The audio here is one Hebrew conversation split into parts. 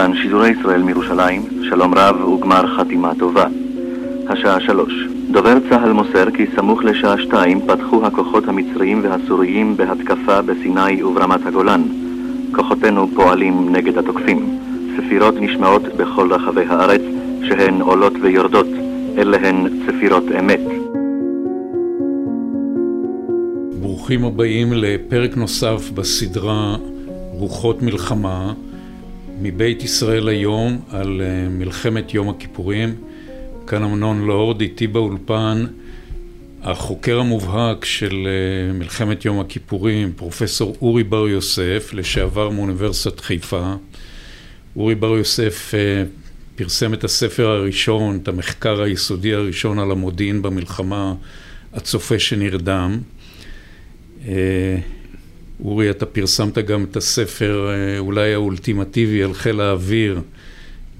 כאן שידורי ישראל מירושלים, שלום רב וגמר חתימה טובה. השעה שלוש. דובר צה"ל מוסר כי סמוך לשעה שתיים פתחו הכוחות המצריים והסוריים בהתקפה בסיני וברמת הגולן. כוחותינו פועלים נגד התוקפים. צפירות נשמעות בכל רחבי הארץ, שהן עולות ויורדות. אלה הן צפירות אמת. ברוכים הבאים לפרק נוסף בסדרה רוחות מלחמה מבית ישראל היום על אה, מלחמת יום הכיפורים. כאן אמנון לורד, איתי באולפן החוקר המובהק של אה, מלחמת יום הכיפורים, פרופסור אורי בר יוסף, לשעבר מאוניברסיטת חיפה. אורי בר יוסף אה, פרסם את הספר הראשון, את המחקר היסודי הראשון על המודיעין במלחמה, הצופה שנרדם. אורי, אתה פרסמת גם את הספר אולי האולטימטיבי על חיל האוויר,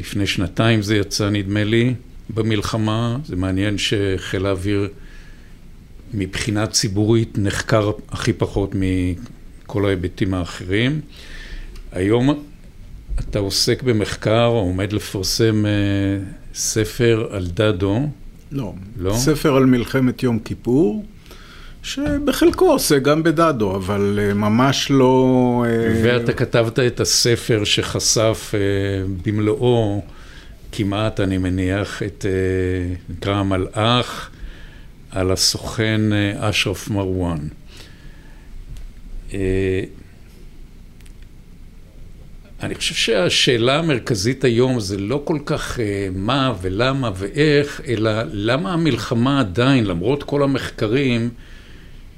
לפני שנתיים זה יצא נדמה לי, במלחמה. זה מעניין שחיל האוויר מבחינה ציבורית נחקר הכי פחות מכל ההיבטים האחרים. היום אתה עוסק במחקר או עומד לפרסם ספר על דדו. לא, לא? ספר על מלחמת יום כיפור. שבחלקו עושה גם בדדו, אבל ממש לא... ואתה כתבת את הספר שחשף במלואו, כמעט, אני מניח, את, נקרא המלאך, על הסוכן אשרף מרואן. אני חושב שהשאלה המרכזית היום זה לא כל כך מה ולמה ואיך, אלא למה המלחמה עדיין, למרות כל המחקרים,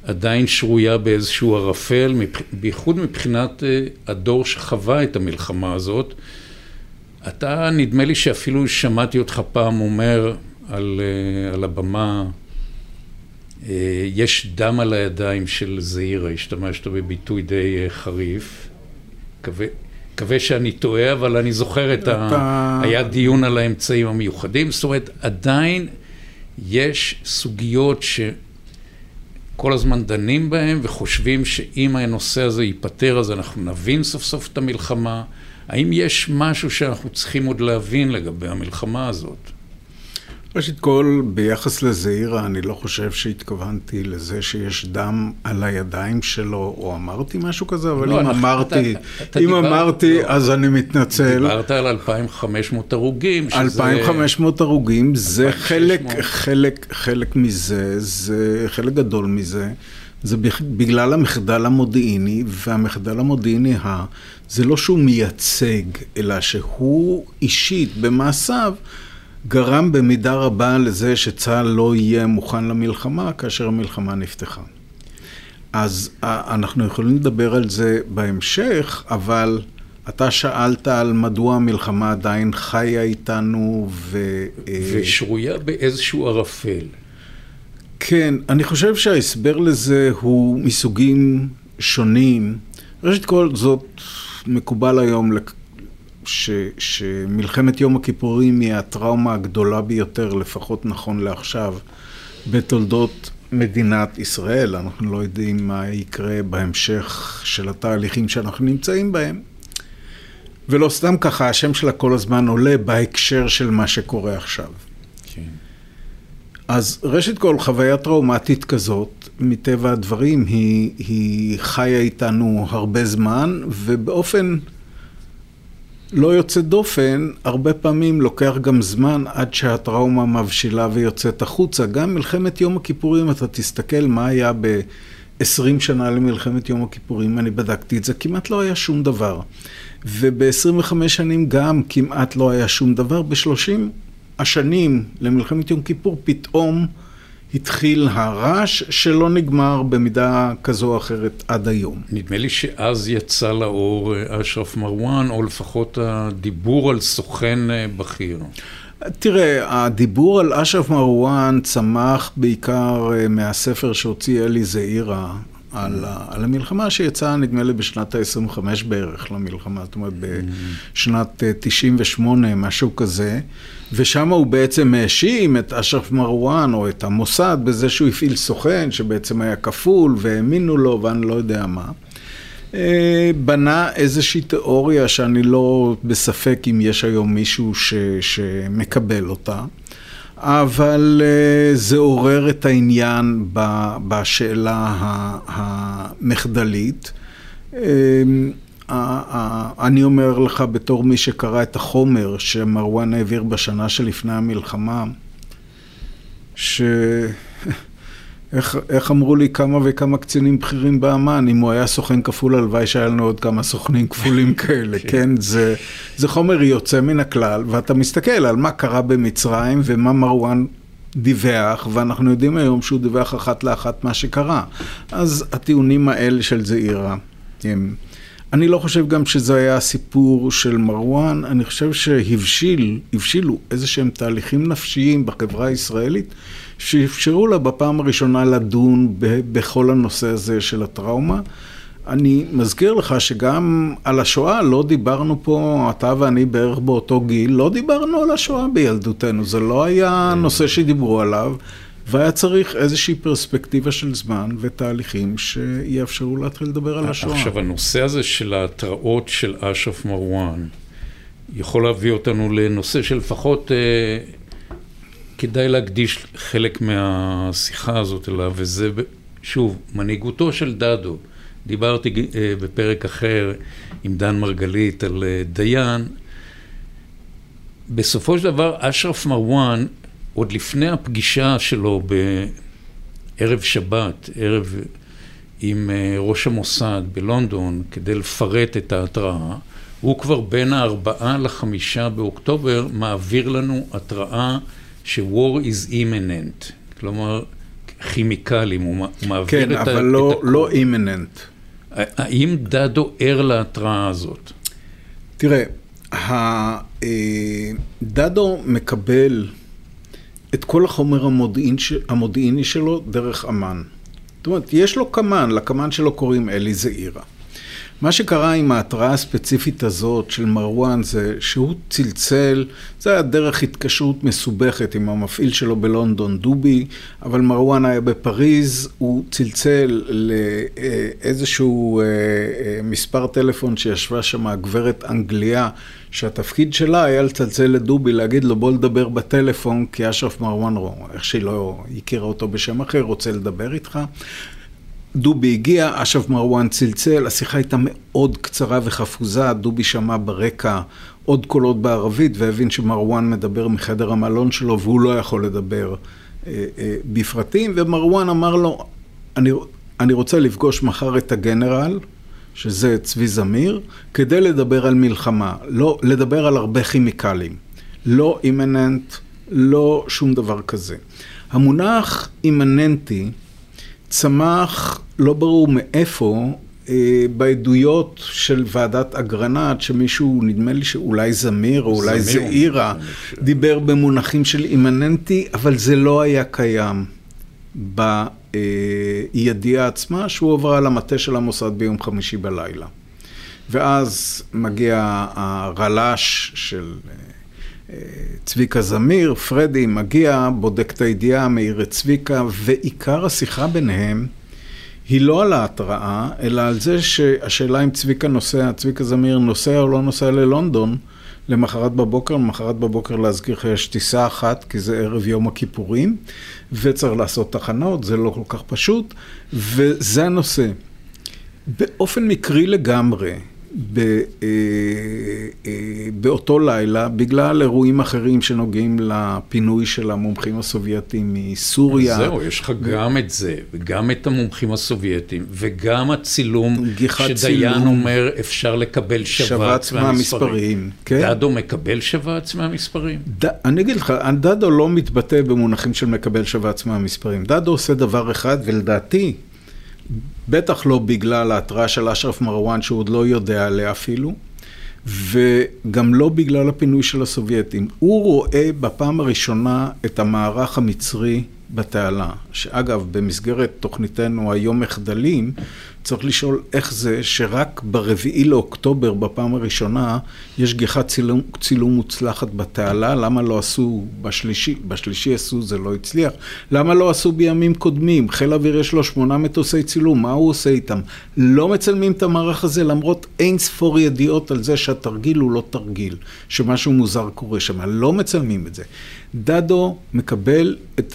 עדיין שרויה באיזשהו ערפל, בייחוד מבחינת הדור שחווה את המלחמה הזאת. אתה, נדמה לי שאפילו שמעתי אותך פעם אומר על, על הבמה, יש דם על הידיים של זעירה, השתמשת בביטוי די חריף. מקווה שאני טועה, אבל אני זוכר את ה... היה דיון על האמצעים המיוחדים, זאת אומרת, עדיין יש סוגיות ש... כל הזמן דנים בהם וחושבים שאם הנושא הזה ייפתר אז אנחנו נבין סוף סוף את המלחמה. האם יש משהו שאנחנו צריכים עוד להבין לגבי המלחמה הזאת? ראשית כל, ביחס לזעירה, אני לא חושב שהתכוונתי לזה שיש דם על הידיים שלו, או אמרתי משהו כזה, אבל לא, אם אנחנו, אמרתי, אתה, אתה אם דיבר, אמרתי, לא, אז אני מתנצל. דיברת על 2,500 הרוגים, שזה... 2,500 הרוגים, זה חלק, חלק, חלק מזה, זה חלק גדול מזה. זה בגלל המחדל המודיעיני, והמחדל המודיעיני, זה לא שהוא מייצג, אלא שהוא אישית, במעשיו, גרם במידה רבה לזה שצה"ל לא יהיה מוכן למלחמה כאשר המלחמה נפתחה. אז אנחנו יכולים לדבר על זה בהמשך, אבל אתה שאלת על מדוע המלחמה עדיין חיה איתנו ו... ושרויה באיזשהו ערפל. כן, אני חושב שההסבר לזה הוא מסוגים שונים. ראשית כל, זאת מקובל היום ש, שמלחמת יום הכיפורים היא הטראומה הגדולה ביותר, לפחות נכון לעכשיו, בתולדות מדינת ישראל. אנחנו לא יודעים מה יקרה בהמשך של התהליכים שאנחנו נמצאים בהם. ולא סתם ככה, השם שלה כל הזמן עולה בהקשר של מה שקורה עכשיו. כן. אז ראשית כל, חוויה טראומטית כזאת, מטבע הדברים, היא, היא חיה איתנו הרבה זמן, ובאופן לא יוצא דופן, הרבה פעמים לוקח גם זמן עד שהטראומה מבשילה ויוצאת החוצה. גם מלחמת יום הכיפורים, אתה תסתכל מה היה ב-20 שנה למלחמת יום הכיפורים, אני בדקתי את זה, כמעט לא היה שום דבר. וב-25 שנים גם כמעט לא היה שום דבר. ב-30 השנים למלחמת יום כיפור פתאום התחיל הרעש שלא נגמר במידה כזו או אחרת עד היום. נדמה לי שאז יצא לאור אשרף מרואן, או לפחות הדיבור על סוכן אה, בכיר. תראה, הדיבור על אשרף מרואן צמח בעיקר אה, מהספר שהוציא אלי זעירה על, על המלחמה שיצאה נדמה לי בשנת ה-25 בערך למלחמה, זאת אומרת בשנת 98, אה, משהו כזה. ושם הוא בעצם האשים את אשרף מרואן או את המוסד בזה שהוא הפעיל סוכן שבעצם היה כפול והאמינו לו ואני לא יודע מה. אה, בנה איזושהי תיאוריה שאני לא בספק אם יש היום מישהו ש, שמקבל אותה, אבל אה, זה עורר את העניין בשאלה המחדלית. אני אומר לך בתור מי שקרא את החומר שמרואן העביר בשנה שלפני המלחמה, ש... איך, איך אמרו לי כמה וכמה קצינים בכירים באמ"ן, אם הוא היה סוכן כפול, הלוואי שהיה לנו עוד כמה סוכנים כפולים כאלה, כן? כן? זה, זה חומר יוצא מן הכלל, ואתה מסתכל על מה קרה במצרים ומה מרואן דיווח, ואנחנו יודעים היום שהוא דיווח אחת לאחת מה שקרה. אז הטיעונים האלה של זעירה הם... אני לא חושב גם שזה היה הסיפור של מרואן, אני חושב שהבשיל, הבשילו איזה שהם תהליכים נפשיים בחברה הישראלית, שאפשרו לה בפעם הראשונה לדון בכל הנושא הזה של הטראומה. אני מזכיר לך שגם על השואה לא דיברנו פה, אתה ואני בערך באותו גיל, לא דיברנו על השואה בילדותנו, זה לא היה נושא שדיברו עליו. והיה צריך איזושהי פרספקטיבה של זמן ותהליכים שיאפשרו להתחיל לדבר על השואה. עכשיו, הנושא הזה של ההתראות של אשרף מרואן יכול להביא אותנו לנושא שלפחות אה, כדאי להקדיש חלק מהשיחה הזאת אליו, וזה, שוב, מנהיגותו של דדו. דיברתי אה, בפרק אחר עם דן מרגלית על אה, דיין. בסופו של דבר, אשרף מרואן עוד לפני הפגישה שלו בערב שבת, ערב עם אה, ראש המוסד בלונדון, כדי לפרט את ההתראה, הוא כבר בין הארבעה לחמישה באוקטובר מעביר לנו התראה ש-war is imminent, כלומר כימיקלים, הוא מעביר כן, את ה... כן, אבל לא, לא imminent. האם דדו ער להתראה הזאת? תראה, דדו מקבל את כל החומר המודיעין, המודיעיני שלו דרך אמ"ן. זאת אומרת, יש לו קמ"ן, לקמ"ן שלו קוראים אלי זעירה. מה שקרה עם ההתראה הספציפית הזאת של מרואן זה שהוא צלצל, זה היה דרך התקשרות מסובכת עם המפעיל שלו בלונדון, דובי, אבל מרואן היה בפריז, הוא צלצל לאיזשהו אה, אה, מספר טלפון שישבה שם הגברת אנגליה, שהתפקיד שלה היה לצלצל לדובי, להגיד לו בוא לדבר בטלפון, כי אשרף מרואן, איך שהיא לא הכירה אותו בשם אחר, רוצה לדבר איתך. דובי הגיע, אשף מרואן צלצל, השיחה הייתה מאוד קצרה וחפוזה, דובי שמע ברקע עוד קולות בערבית והבין שמרואן מדבר מחדר המלון שלו והוא לא יכול לדבר אה, אה, בפרטים, ומרואן אמר לו, אני, אני רוצה לפגוש מחר את הגנרל, שזה צבי זמיר, כדי לדבר על מלחמה, לא, לדבר על הרבה כימיקלים, לא אימננט, לא שום דבר כזה. המונח אימננטי צמח, לא ברור מאיפה, אה, בעדויות של ועדת אגרנט, שמישהו, נדמה לי שאולי זמיר או אולי זעירה, דיבר במונחים של אימננטי, אבל זה לא היה קיים בידיעה עצמה, שהוא עברה למטה של המוסד ביום חמישי בלילה. ואז מגיע הרל"ש של אה, צביקה זמיר, פרדי מגיע, בודק את הידיעה, מעיר את צביקה, ועיקר השיחה ביניהם היא לא על ההתראה, אלא על זה שהשאלה אם צביקה נוסע, צביקה זמיר נוסע או לא נוסע ללונדון למחרת בבוקר, למחרת בבוקר להזכיר לך יש טיסה אחת, כי זה ערב יום הכיפורים, וצריך לעשות תחנות, זה לא כל כך פשוט, וזה הנושא. באופן מקרי לגמרי, ב, אה, אה, באותו לילה, בגלל אירועים אחרים שנוגעים לפינוי של המומחים הסובייטים מסוריה. זהו, יש לך ו... גם את זה, וגם את המומחים הסובייטים, וגם הצילום שדיין צילום, אומר אפשר לקבל שבץ, שבץ מהמספרים. כן? דדו מקבל שבץ מהמספרים? ד... אני אגיד לך, דדו לא מתבטא במונחים של מקבל שבץ מהמספרים. דדו עושה דבר אחד, ולדעתי, בטח לא בגלל ההתראה של אשרף מרואן שהוא עוד לא יודע עליה אפילו, וגם לא בגלל הפינוי של הסובייטים. הוא רואה בפעם הראשונה את המערך המצרי בתעלה, שאגב, במסגרת תוכניתנו היום מחדלים, צריך לשאול איך זה שרק ברביעי לאוקטובר, בפעם הראשונה, יש גיחת צילום, צילום מוצלחת בתעלה, למה לא עשו בשלישי, בשלישי עשו, זה לא הצליח, למה לא עשו בימים קודמים? חיל האוויר יש לו שמונה מטוסי צילום, מה הוא עושה איתם? לא מצלמים את המערך הזה למרות אין ספור ידיעות על זה שהתרגיל הוא לא תרגיל, שמשהו מוזר קורה שם, לא מצלמים את זה. דדו מקבל את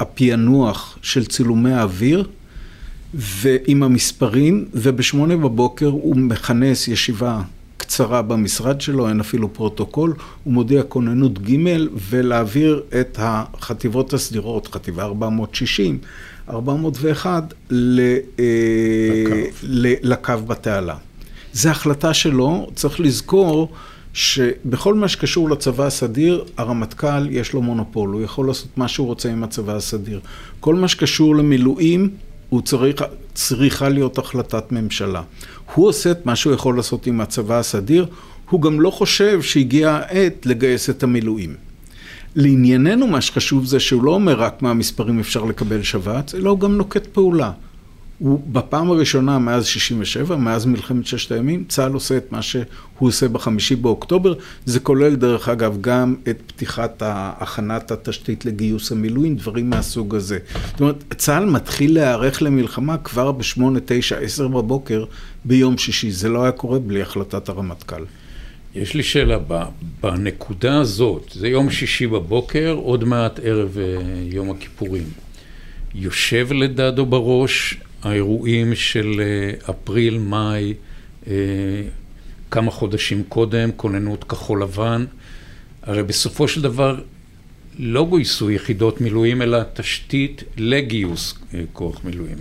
הפענוח של צילומי האוויר ועם המספרים, ובשמונה בבוקר הוא מכנס ישיבה קצרה במשרד שלו, אין אפילו פרוטוקול, הוא מודיע כוננות ג' ולהעביר את החטיבות הסדירות, חטיבה 460, 401, ל, לקו. לקו בתעלה. זו החלטה שלו, צריך לזכור שבכל מה שקשור לצבא הסדיר, הרמטכ"ל יש לו מונופול, הוא יכול לעשות מה שהוא רוצה עם הצבא הסדיר. כל מה שקשור למילואים, הוא צריך, צריכה להיות החלטת ממשלה. הוא עושה את מה שהוא יכול לעשות עם הצבא הסדיר, הוא גם לא חושב שהגיעה העת לגייס את המילואים. לענייננו מה שחשוב זה שהוא לא אומר רק מה המספרים אפשר לקבל שבץ, אלא הוא גם נוקט פעולה. הוא בפעם הראשונה מאז 67, מאז מלחמת ששת הימים, צה"ל עושה את מה שהוא עושה בחמישי באוקטובר. זה כולל דרך אגב גם את פתיחת הכנת התשתית לגיוס המילואים, דברים מהסוג הזה. זאת אומרת, צה"ל מתחיל להיערך למלחמה כבר ב-8, 9, 10 בבוקר ביום שישי. זה לא היה קורה בלי החלטת הרמטכ"ל. יש לי שאלה, בנקודה הזאת, זה יום שישי בבוקר, עוד מעט ערב אה, יום הכיפורים. יושב לדדו בראש האירועים של אה, אפריל, מאי, אה, כמה חודשים קודם, כוננות כחול לבן, הרי בסופו של דבר לא גויסו יחידות מילואים, אלא תשתית לגיוס אה, כוח מילואים.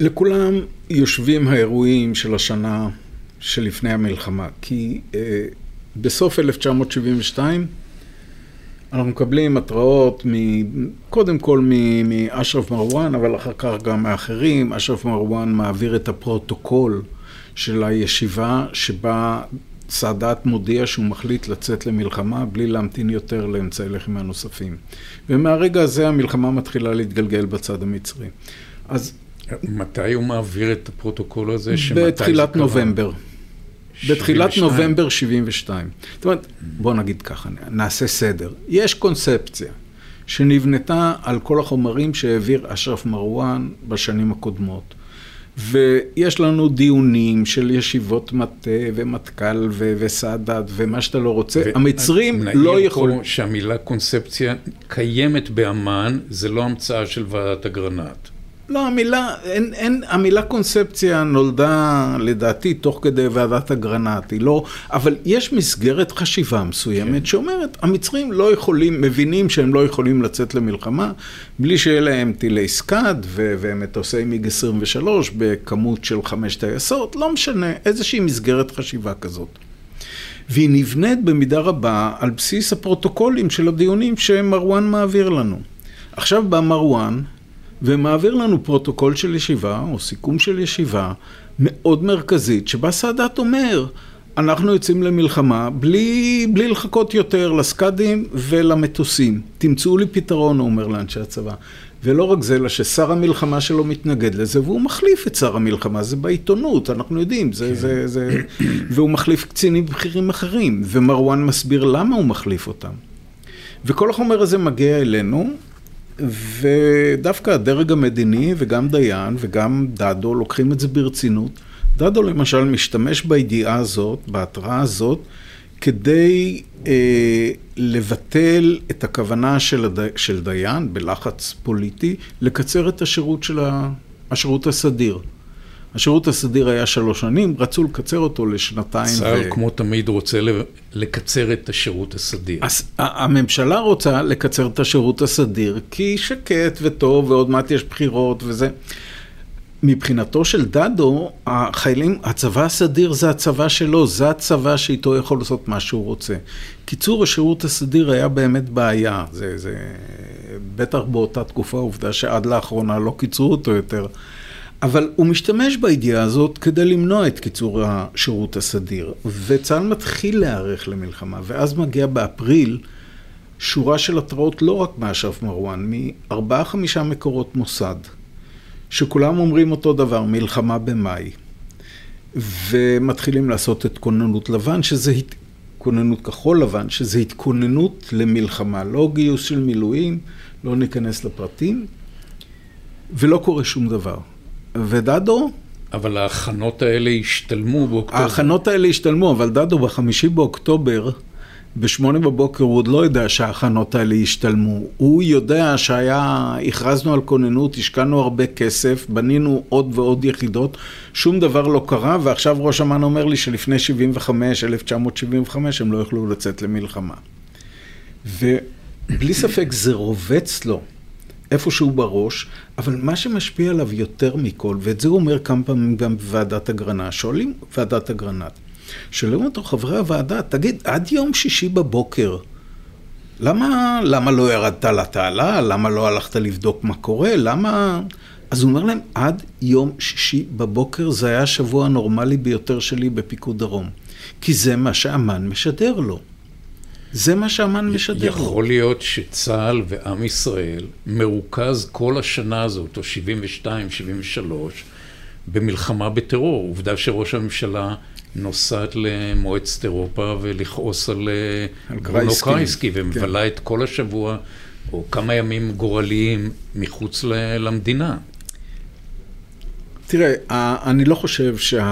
לכולם יושבים האירועים של השנה שלפני המלחמה, כי בסוף 1972 אנחנו מקבלים התראות מ... קודם כל מאשרף מרואן, אבל אחר כך גם מאחרים. אשרף מרואן מעביר את הפרוטוקול של הישיבה שבה סאדאת מודיע שהוא מחליט לצאת למלחמה בלי להמתין יותר לאמצעי לחימה נוספים. ומהרגע הזה המלחמה מתחילה להתגלגל בצד המצרי. אז... מתי הוא מעביר את הפרוטוקול הזה? בתחילת נובמבר. בתחילת נובמבר 72. זאת אומרת, בואו נגיד ככה, נעשה סדר. יש קונספציה שנבנתה על כל החומרים שהעביר אשרף מרואן בשנים הקודמות. ויש לנו דיונים של ישיבות מטה ומטכ"ל וסאדאת ומה שאתה לא רוצה. המצרים לא יכולים... שהמילה קונספציה קיימת באמ"ן, זה לא המצאה של ועדת אגרנט. לא, המילה, אין, אין, המילה קונספציה נולדה לדעתי תוך כדי ועדת אגרנט, היא לא, אבל יש מסגרת חשיבה מסוימת כן. שאומרת, המצרים לא יכולים, מבינים שהם לא יכולים לצאת למלחמה בלי שיהיה להם טילי סקאד ומטוסי מיג 23 בכמות של חמש טייסות, לא משנה, איזושהי מסגרת חשיבה כזאת. והיא נבנית במידה רבה על בסיס הפרוטוקולים של הדיונים שמרואן מעביר לנו. עכשיו בא מרואן, ומעביר לנו פרוטוקול של ישיבה, או סיכום של ישיבה, מאוד מרכזית, שבה סאדאת אומר, אנחנו יוצאים למלחמה בלי, בלי לחכות יותר לסקאדים ולמטוסים. תמצאו לי פתרון, הוא אומר לאנשי הצבא. ולא רק זה, אלא ששר המלחמה שלו מתנגד לזה, והוא מחליף את שר המלחמה, זה בעיתונות, אנחנו יודעים, זה, כן. זה, זה... והוא מחליף קצינים בכירים אחרים, ומרואן מסביר למה הוא מחליף אותם. וכל החומר הזה מגיע אלינו, ודווקא הדרג המדיני וגם דיין וגם דדו לוקחים את זה ברצינות. דדו למשל משתמש בידיעה הזאת, בהתראה הזאת, כדי אה, לבטל את הכוונה של, הדי, של דיין בלחץ פוליטי, לקצר את השירות של השירות הסדיר. השירות הסדיר היה שלוש שנים, רצו לקצר אותו לשנתיים. צה"ל ו... כמו תמיד רוצה לקצר את השירות הסדיר. אז הממשלה רוצה לקצר את השירות הסדיר, כי שקט וטוב, ועוד מעט יש בחירות וזה. מבחינתו של דדו, החיילים, הצבא הסדיר זה הצבא שלו, זה הצבא שאיתו יכול לעשות מה שהוא רוצה. קיצור השירות הסדיר היה באמת בעיה, זה, זה בטח באותה תקופה, עובדה שעד לאחרונה לא קיצרו אותו יותר. אבל הוא משתמש בידיעה הזאת כדי למנוע את קיצור השירות הסדיר. וצה"ל מתחיל להיערך למלחמה, ואז מגיע באפריל שורה של התראות לא רק מאשרף מרואן, מארבעה חמישה מקורות מוסד, שכולם אומרים אותו דבר, מלחמה במאי. ומתחילים לעשות את כוננות לבן, שזה כוננות כחול לבן, שזה התכוננות למלחמה, לא גיוס של מילואים, לא ניכנס לפרטים, ולא קורה שום דבר. ודדו... אבל ההכנות האלה השתלמו באוקטובר. ההכנות האלה השתלמו, אבל דדו בחמישי באוקטובר בשמונה בבוקר הוא עוד לא יודע שההכנות האלה ישתלמו. הוא יודע שהיה, הכרזנו על כוננות, השקענו הרבה כסף, בנינו עוד ועוד יחידות, שום דבר לא קרה, ועכשיו ראש אמ"ן אומר לי שלפני 75, 1975, הם לא יכלו לצאת למלחמה. ובלי ספק זה רובץ לו איפשהו בראש, אבל מה שמשפיע עליו יותר מכל, ואת זה הוא אומר כמה פעמים גם בוועדת אגרנט, שואלים ועדת אגרנט. שואלים אותו חברי הוועדה, תגיד, עד יום שישי בבוקר, למה, למה לא ירדת לתעלה? למה לא הלכת לבדוק מה קורה? למה... אז הוא אומר להם, עד יום שישי בבוקר זה היה השבוע הנורמלי ביותר שלי בפיקוד דרום. כי זה מה שאמ"ן משדר לו. זה מה שאמ"ן משדר יכול להיות שצה"ל ועם ישראל מרוכז כל השנה הזאת, או 72, 73, במלחמה בטרור. עובדה שראש הממשלה נוסעת למועצת אירופה ולכעוס על, אה, על ברונו קרייסקי, ומבלה כן. את כל השבוע, או כמה ימים גורליים, מחוץ למדינה. תראה, אני לא חושב שהנסיעה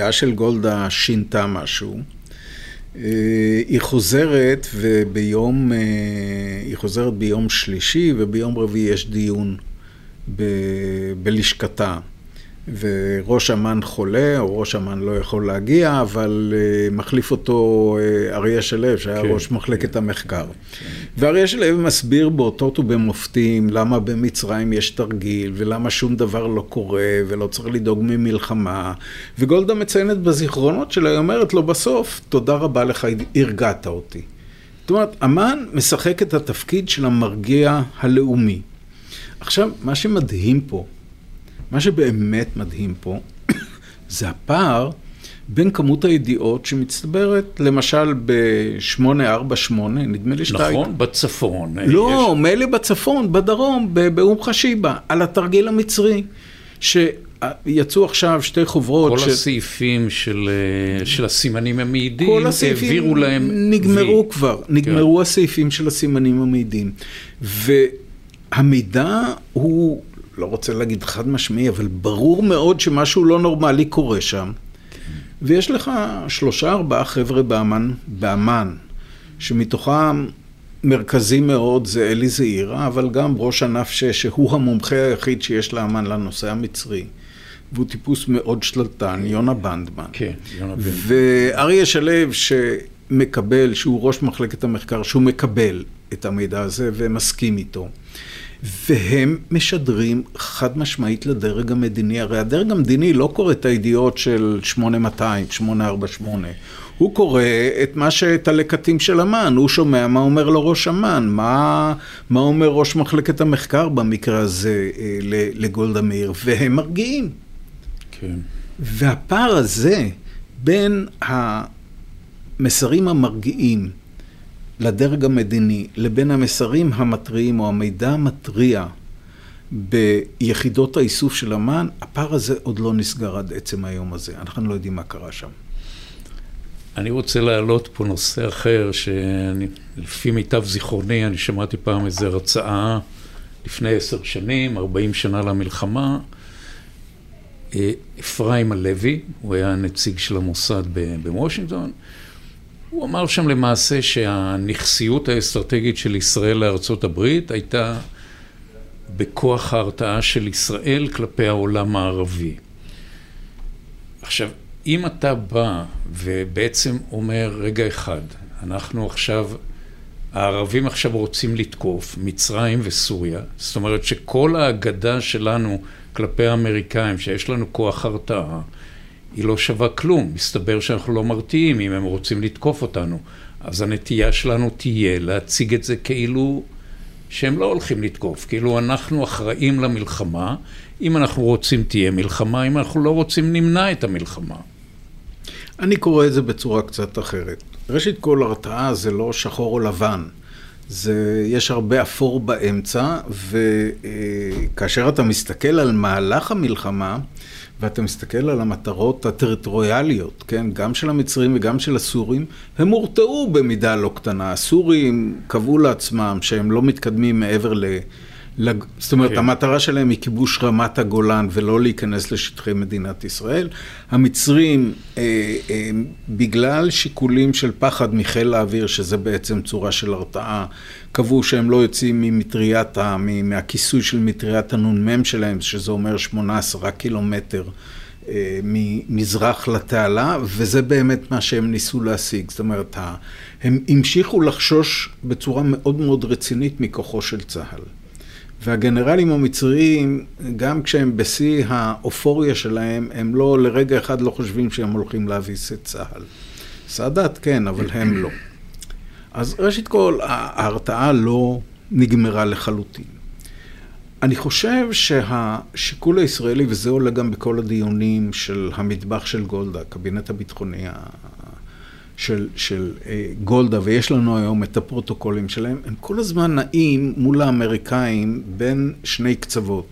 אה, אה, של גולדה שינתה משהו. היא חוזרת וביום, היא חוזרת ביום שלישי וביום רביעי יש דיון ב, בלשכתה. וראש אמ"ן חולה, או ראש אמ"ן לא יכול להגיע, אבל uh, מחליף אותו uh, אריה שלו, שהיה כן. ראש מחלקת המחקר. כן. ואריה שלו מסביר באותות ובמופתים למה במצרים יש תרגיל, ולמה שום דבר לא קורה, ולא צריך לדאוג ממלחמה. וגולדה מציינת בזיכרונות שלה, היא אומרת לו בסוף, תודה רבה לך, הרגעת אותי. זאת אומרת, אמ"ן משחק את התפקיד של המרגיע הלאומי. עכשיו, מה שמדהים פה, מה שבאמת מדהים פה, זה הפער בין כמות הידיעות שמצטברת, למשל ב-848, נדמה לי שאתה... נכון, בצפון. לא, יש... מילא בצפון, בדרום, באום חשיבה, על התרגיל המצרי. שיצאו עכשיו שתי חוברות. כל ש... הסעיפים של, אה, של הסימנים המעידים, כל הסעיפים העבירו להם... נגמרו ו... כבר, נגמרו כן. הסעיפים של הסימנים המעידים. והמידע הוא לא רוצה להגיד חד משמעי, אבל ברור מאוד שמשהו לא נורמלי קורה שם. ויש לך שלושה ארבעה חבר'ה באמן, באמן, שמתוכם מרכזי מאוד זה אלי זעירה, אבל גם ראש ענף שש, שהוא המומחה היחיד שיש לאמן לנושא המצרי. והוא טיפוס מאוד שתלטן, יונה בנדמן. כן, יונה בנדמן. ואריה שלו שמקבל, שהוא ראש מחלקת המחקר, שהוא מקבל את המידע הזה ומסכים איתו. והם משדרים חד משמעית לדרג המדיני. הרי הדרג המדיני לא קורא את הידיעות של 8200, 848. הוא קורא את מה שאת הלקטים של אמ"ן, הוא שומע מה אומר לו ראש אמ"ן, מה, מה אומר ראש מחלקת המחקר במקרה הזה אה, לגולדה מאיר, והם מרגיעים. כן. והפער הזה בין המסרים המרגיעים לדרג המדיני לבין המסרים המתריעים או המידע המתריע ביחידות האיסוף של אמ"ן, הפער הזה עוד לא נסגר עד עצם היום הזה. אנחנו לא יודעים מה קרה שם. אני רוצה להעלות פה נושא אחר, שלפי מיטב זיכרוני, אני שמעתי פעם איזו הרצאה לפני עשר שנים, ארבעים שנה למלחמה. אה, אפרים הלוי, הוא היה נציג של המוסד בוושינגטון, הוא אמר שם למעשה שהנכסיות האסטרטגית של ישראל לארצות הברית הייתה בכוח ההרתעה של ישראל כלפי העולם הערבי. עכשיו, אם אתה בא ובעצם אומר, רגע אחד, אנחנו עכשיו, הערבים עכשיו רוצים לתקוף, מצרים וסוריה, זאת אומרת שכל ההגדה שלנו כלפי האמריקאים, שיש לנו כוח הרתעה, היא לא שווה כלום. מסתבר שאנחנו לא מרתיעים אם הם רוצים לתקוף אותנו. אז הנטייה שלנו תהיה להציג את זה כאילו שהם לא הולכים לתקוף, כאילו אנחנו אחראים למלחמה. אם אנחנו רוצים תהיה מלחמה, אם אנחנו לא רוצים נמנע את המלחמה. אני קורא את זה בצורה קצת אחרת. ראשית כל הרתעה זה לא שחור או לבן. זה, יש הרבה אפור באמצע, וכאשר אתה מסתכל על מהלך המלחמה, ואתה מסתכל על המטרות הטריטוריאליות, כן, גם של המצרים וגם של הסורים, הם הורתעו במידה לא קטנה. הסורים קבעו לעצמם שהם לא מתקדמים מעבר ל... לג... זאת אומרת. כן. המטרה שלהם היא כיבוש רמת הגולן ולא להיכנס לשטחי מדינת ישראל. המצרים, אה, אה, בגלל שיקולים של פחד מחיל האוויר, שזה בעצם צורה של הרתעה, קבעו שהם לא יוצאים ממטריית, ה... מהכיסוי של מטריית הנ"מ שלהם, שזה אומר 18 קילומטר. אה, ממזרח לתעלה, וזה באמת מה שהם ניסו להשיג. זאת אומרת, הם המשיכו לחשוש בצורה מאוד מאוד רצינית מכוחו של צה"ל. והגנרלים המצריים, גם כשהם בשיא האופוריה שלהם, הם לא, לרגע אחד לא חושבים שהם הולכים להביס את צה"ל. סאדאת כן, אבל הם לא. אז ראשית כל, ההרתעה לא נגמרה לחלוטין. אני חושב שהשיקול הישראלי, וזה עולה גם בכל הדיונים של המטבח של גולדה, הקבינט הביטחוני של, של אה, גולדה, ויש לנו היום את הפרוטוקולים שלהם, הם כל הזמן נעים מול האמריקאים בין שני קצוות.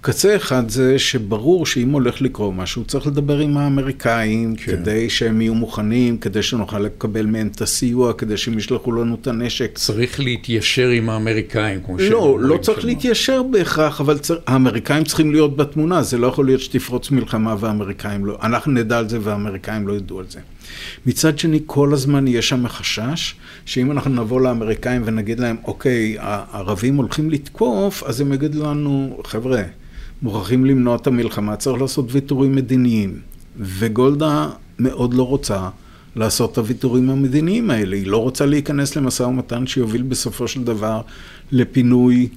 קצה אחד זה שברור שאם הולך לקרות משהו, צריך לדבר עם האמריקאים, כן. כדי שהם יהיו מוכנים, כדי שנוכל לקבל מהם את הסיוע, כדי שהם ישלחו לנו את הנשק. צריך להתיישר עם האמריקאים, כמו שהם לא, לא צריך שלנו. להתיישר בהכרח, אבל צר... האמריקאים צריכים להיות בתמונה, זה לא יכול להיות שתפרוץ מלחמה והאמריקאים לא... אנחנו נדע על זה והאמריקאים לא ידעו על זה. מצד שני, כל הזמן יש שם חשש שאם אנחנו נבוא לאמריקאים ונגיד להם, אוקיי, הערבים הולכים לתקוף, אז הם יגידו לנו, חבר'ה, מוכרחים למנוע את המלחמה, צריך לעשות ויתורים מדיניים. וגולדה מאוד לא רוצה לעשות את הוויתורים המדיניים האלה. היא לא רוצה להיכנס למשא ומתן שיוביל בסופו של דבר לפינוי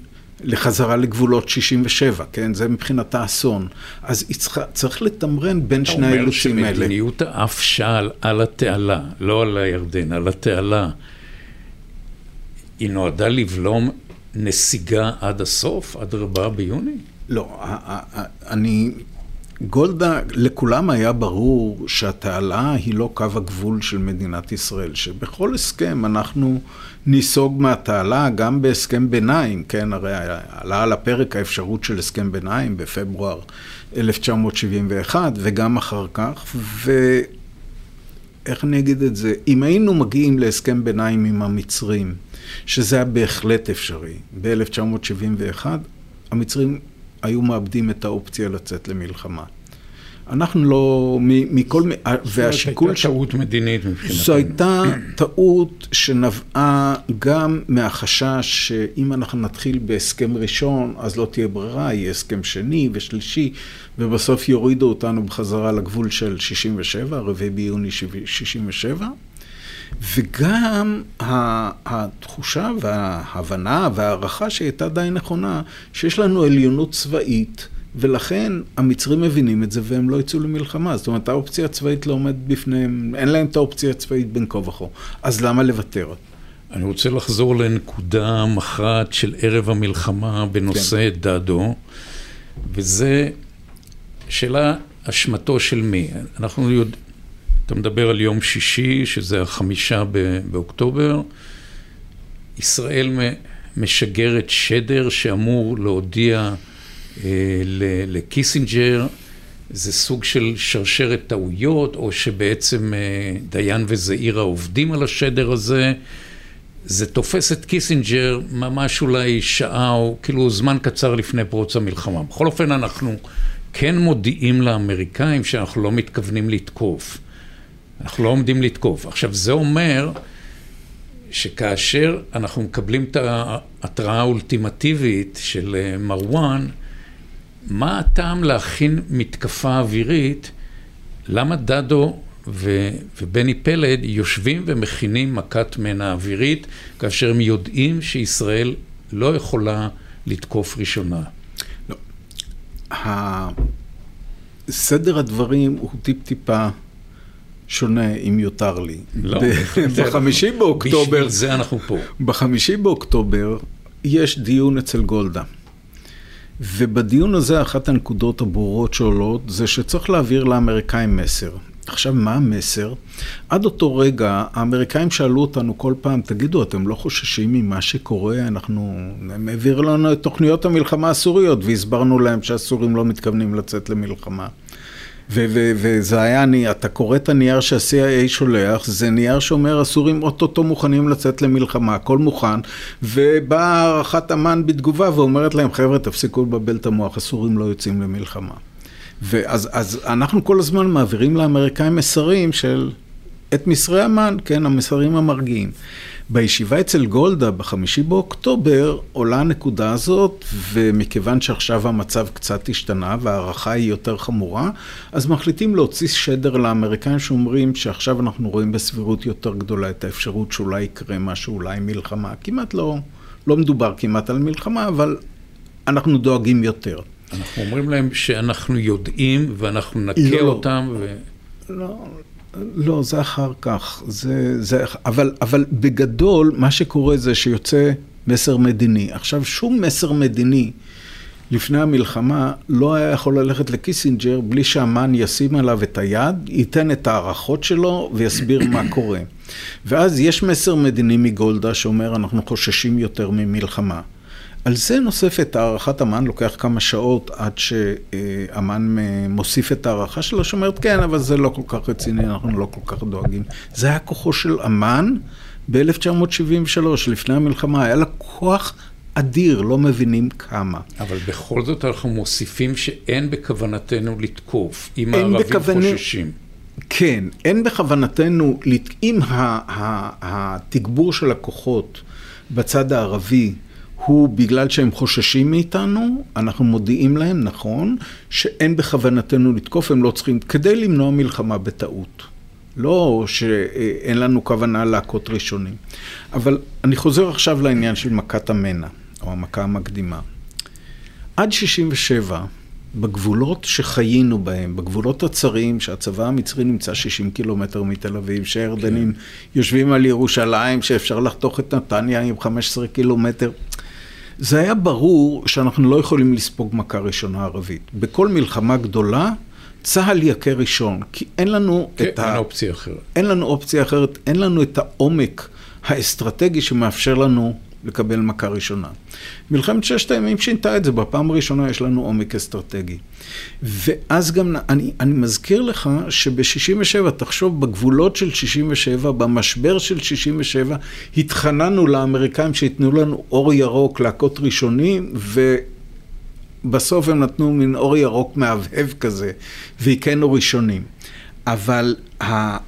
לחזרה לגבולות 67, כן? זה מבחינתה אסון. אז צריכה, צריך לתמרן בין שני האילוצים האלה. אתה אומר שמדיניות האפשל על התעלה, לא על הירדן, על התעלה, היא נועדה לבלום נסיגה עד הסוף, עד 4 ביוני? לא, אני... גולדה, לכולם היה ברור שהתעלה היא לא קו הגבול של מדינת ישראל, שבכל הסכם אנחנו ניסוג מהתעלה, גם בהסכם ביניים, כן, הרי עלה על הפרק האפשרות של הסכם ביניים בפברואר 1971, וגם אחר כך, ואיך אני אגיד את זה, אם היינו מגיעים להסכם ביניים עם המצרים, שזה היה בהחלט אפשרי, ב-1971, המצרים היו מאבדים את האופציה לצאת למלחמה. אנחנו לא, מכל, והשיקול... זו הייתה טעות מדינית מבחינתנו. זו הייתה טעות שנבעה גם מהחשש שאם אנחנו נתחיל בהסכם ראשון, אז לא תהיה ברירה, יהיה הסכם שני ושלישי, ובסוף יורידו אותנו בחזרה לגבול של 67, 4 ביוני 67. וגם התחושה וההבנה וההערכה שהייתה די נכונה, שיש לנו עליונות צבאית. ולכן המצרים מבינים את זה והם לא יצאו למלחמה. זאת אומרת, האופציה הצבאית לא עומדת בפניהם, אין להם את האופציה הצבאית בין כה וכה. אז למה לוותר? אני רוצה לחזור לנקודה מכרעת של ערב המלחמה בנושא כן. דדו, וזה שאלה אשמתו של מי. אנחנו יודעים, אתה מדבר על יום שישי, שזה החמישה באוקטובר, ישראל משגרת שדר שאמור להודיע אה, לקיסינג'ר, זה סוג של שרשרת טעויות, או שבעצם אה, דיין וזעירא עובדים על השדר הזה. זה תופס את קיסינג'ר ממש אולי שעה או כאילו זמן קצר לפני פרוץ המלחמה. בכל אופן אנחנו כן מודיעים לאמריקאים שאנחנו לא מתכוונים לתקוף. אנחנו לא עומדים לתקוף. עכשיו זה אומר שכאשר אנחנו מקבלים את ההתראה האולטימטיבית של אה, מרואן, מה הטעם להכין מתקפה אווירית? למה דדו ו- ובני פלד יושבים ומכינים מכת מנע אווירית, כאשר הם יודעים שישראל לא יכולה לתקוף ראשונה? לא. סדר הדברים הוא טיפ-טיפה שונה, אם יותר לי. לא, בחמישי באוקטובר... בשביל זה אנחנו פה. בחמישי באוקטובר יש דיון אצל גולדה. ובדיון הזה אחת הנקודות הברורות שעולות זה שצריך להעביר לאמריקאים מסר. עכשיו, מה המסר? עד אותו רגע, האמריקאים שאלו אותנו כל פעם, תגידו, אתם לא חוששים ממה שקורה? אנחנו... הם העבירו לנו את תוכניות המלחמה הסוריות, והסברנו להם שהסורים לא מתכוונים לצאת למלחמה. וזה היה, אני, אתה קורא את הנייר שה-CIA שולח, זה נייר שאומר, הסורים אוטוטו מוכנים לצאת למלחמה, הכל מוכן, ובאה הערכת אמ"ן בתגובה ואומרת להם, חבר'ה, תפסיקו לבלבל את המוח, הסורים לא יוצאים למלחמה. ואז אז אנחנו כל הזמן מעבירים לאמריקאים מסרים של את מסרי אמ"ן, כן, המסרים המרגיעים. בישיבה אצל גולדה בחמישי באוקטובר עולה הנקודה הזאת, ומכיוון שעכשיו המצב קצת השתנה וההערכה היא יותר חמורה, אז מחליטים להוציא שדר לאמריקאים שאומרים שעכשיו אנחנו רואים בסבירות יותר גדולה את האפשרות שאולי יקרה משהו, אולי מלחמה. כמעט לא, לא מדובר כמעט על מלחמה, אבל אנחנו דואגים יותר. אנחנו אומרים להם שאנחנו יודעים ואנחנו נכה לא, אותם. ו... לא, לא, זה אחר כך. זה, זה, אבל, אבל בגדול, מה שקורה זה שיוצא מסר מדיני. עכשיו, שום מסר מדיני לפני המלחמה לא היה יכול ללכת לקיסינג'ר בלי שהמן ישים עליו את היד, ייתן את ההערכות שלו ויסביר מה קורה. ואז יש מסר מדיני מגולדה שאומר, אנחנו חוששים יותר ממלחמה. על זה נוספת הערכת אמן, לוקח כמה שעות עד שאמן מוסיף את ההערכה שלו, שאומרת, כן, אבל זה לא כל כך רציני, אנחנו לא כל כך דואגים. זה היה כוחו של אמן ב-1973, לפני המלחמה, היה לה כוח אדיר, לא מבינים כמה. אבל בכל זאת אנחנו מוסיפים שאין בכוונתנו לתקוף, אם הערבים בכוונ... חוששים. כן, אין בכוונתנו, אם התגבור של הכוחות בצד הערבי, הוא בגלל שהם חוששים מאיתנו, אנחנו מודיעים להם, נכון, שאין בכוונתנו לתקוף, הם לא צריכים, כדי למנוע מלחמה בטעות. לא שאין לנו כוונה להכות ראשונים. אבל אני חוזר עכשיו לעניין של מכת המנע, או המכה המקדימה. עד 67' בגבולות שחיינו בהם, בגבולות הצרים, שהצבא המצרי נמצא 60 קילומטר מתל אביב, שהירדנים כן. יושבים על ירושלים, שאפשר לחתוך את נתניה עם 15 קילומטר. זה היה ברור שאנחנו לא יכולים לספוג מכה ראשונה ערבית. בכל מלחמה גדולה, צה"ל יכה ראשון, כי אין לנו כן, את ה... אין אופציה אחרת. אין לנו אופציה אחרת, אין לנו את העומק האסטרטגי שמאפשר לנו לקבל מכה ראשונה. מלחמת ששת הימים שינתה את זה, בפעם הראשונה יש לנו עומק אסטרטגי. ואז גם, אני, אני מזכיר לך שב-67, תחשוב, בגבולות של 67, במשבר של 67, התחננו לאמריקאים שייתנו לנו אור ירוק להכות ראשונים, ובסוף הם נתנו מין אור ירוק מהבהב כזה, והכינו ראשונים. אבל